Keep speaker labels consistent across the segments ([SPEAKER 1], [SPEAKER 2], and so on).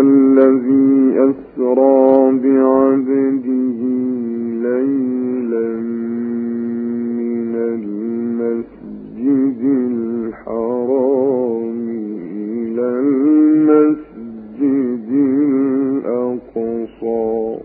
[SPEAKER 1] الذي أسرى بعبده ليلا من المسجد الحرام إلى المسجد الأقصى.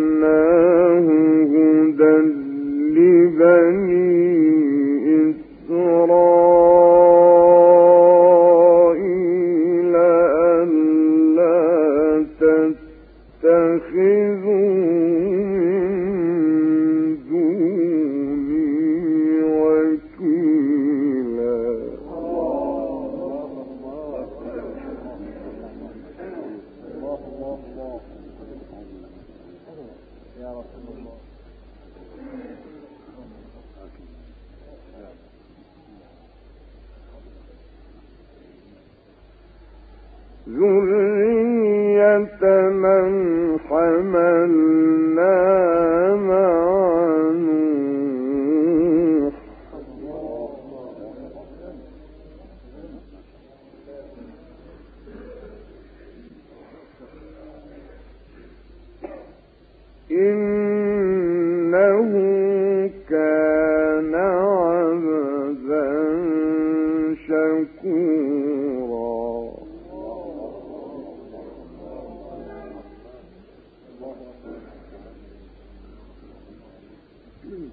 [SPEAKER 1] المسلمين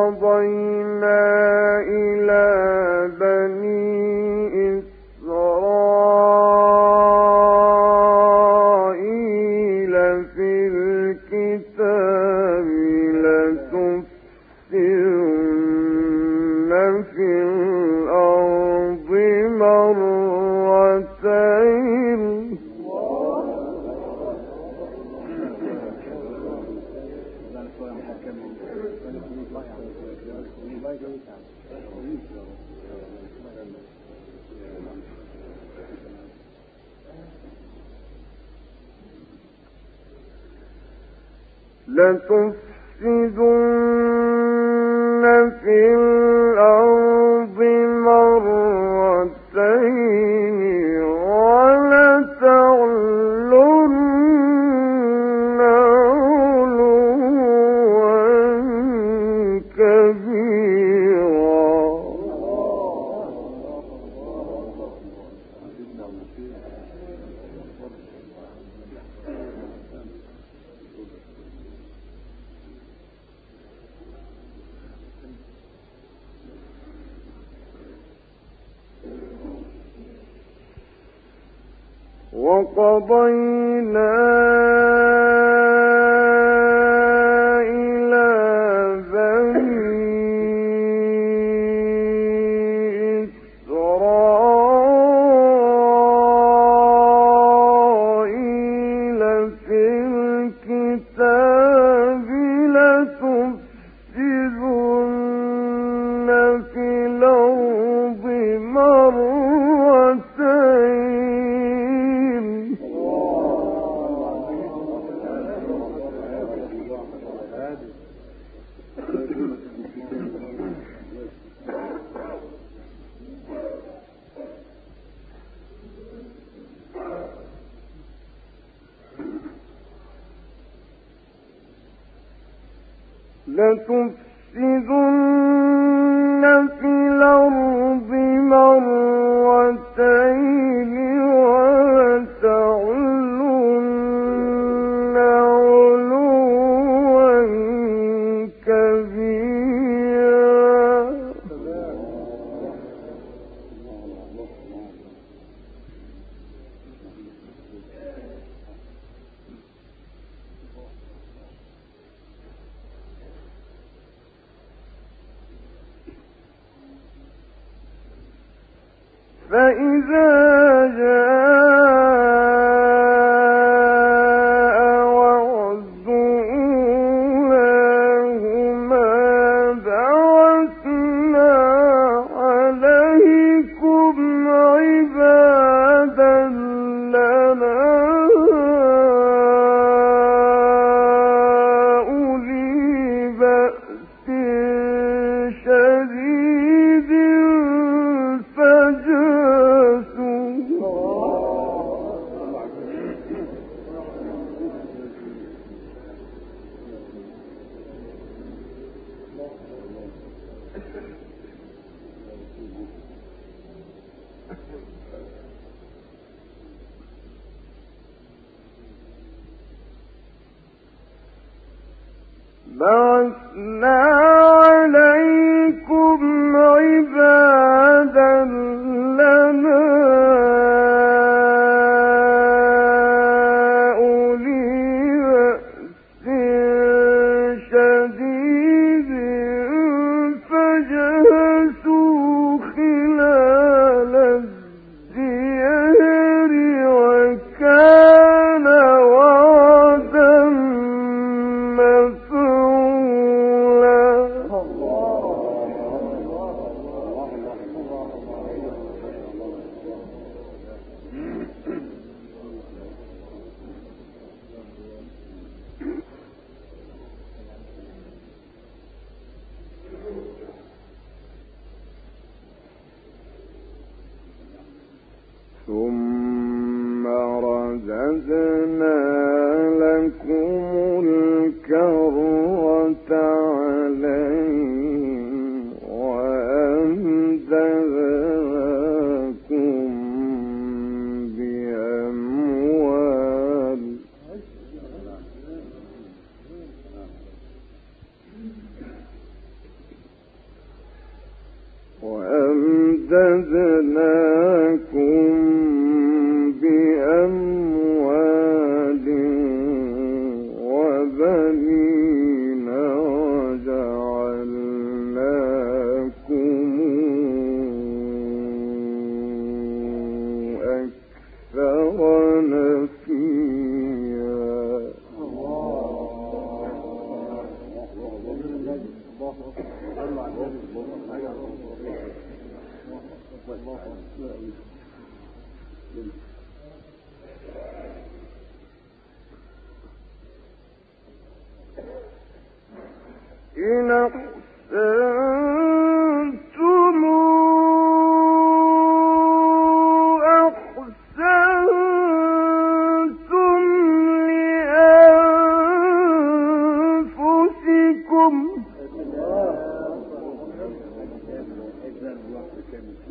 [SPEAKER 1] وقضينا إلى بني إسرائيل لتفسدن في الأرض مرتين وقضينا فإذا بعثنا عليكم لكم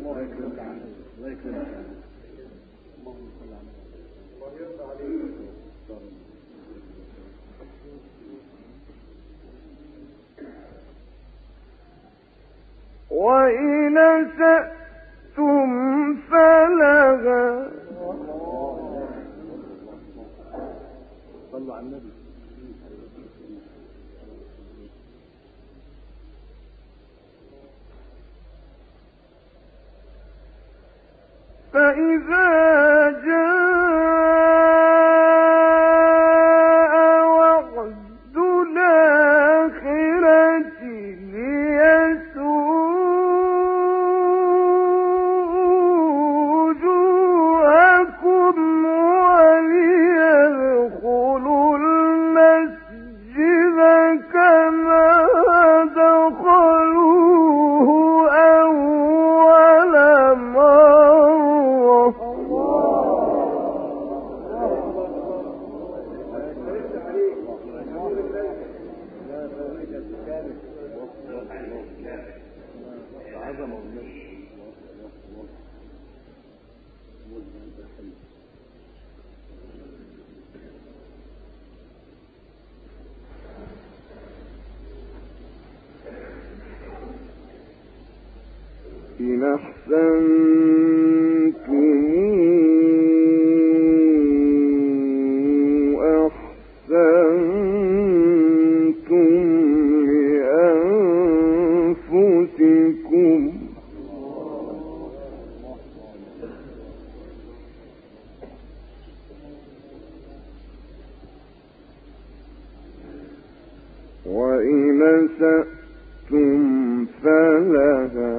[SPEAKER 1] الله يكرمك الله يكرمك وإن سأتم فلها
[SPEAKER 2] صلوا على النبي.
[SPEAKER 1] فإذا إن أحسنتم أحسنتم لأنفسكم. وإن أسأتم فلها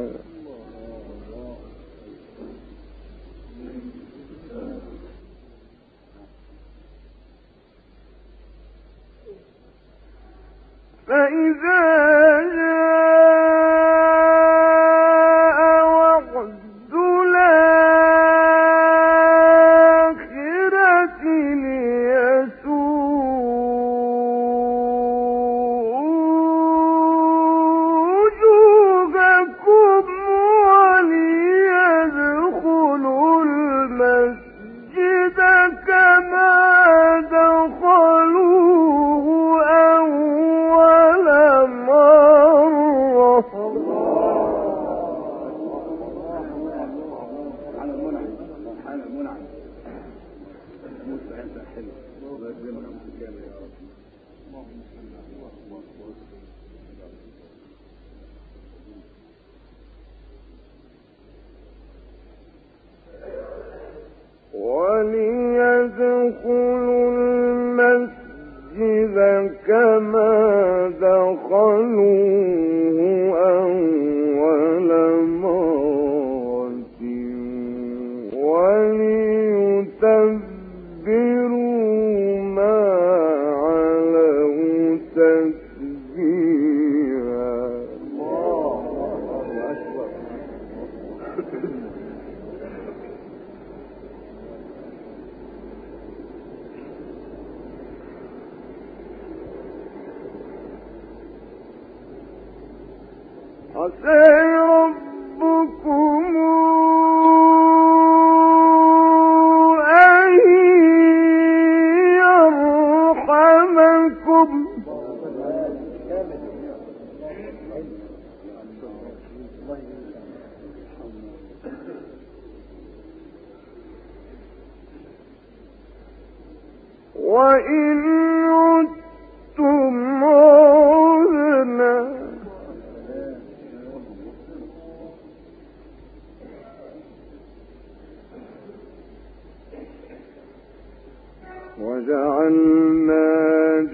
[SPEAKER 1] وجعلنا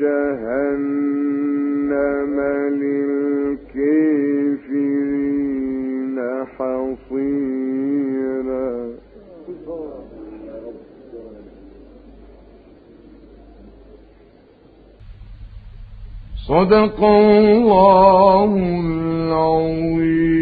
[SPEAKER 1] جهنم للكافرين حصيرا. صدق الله العظيم.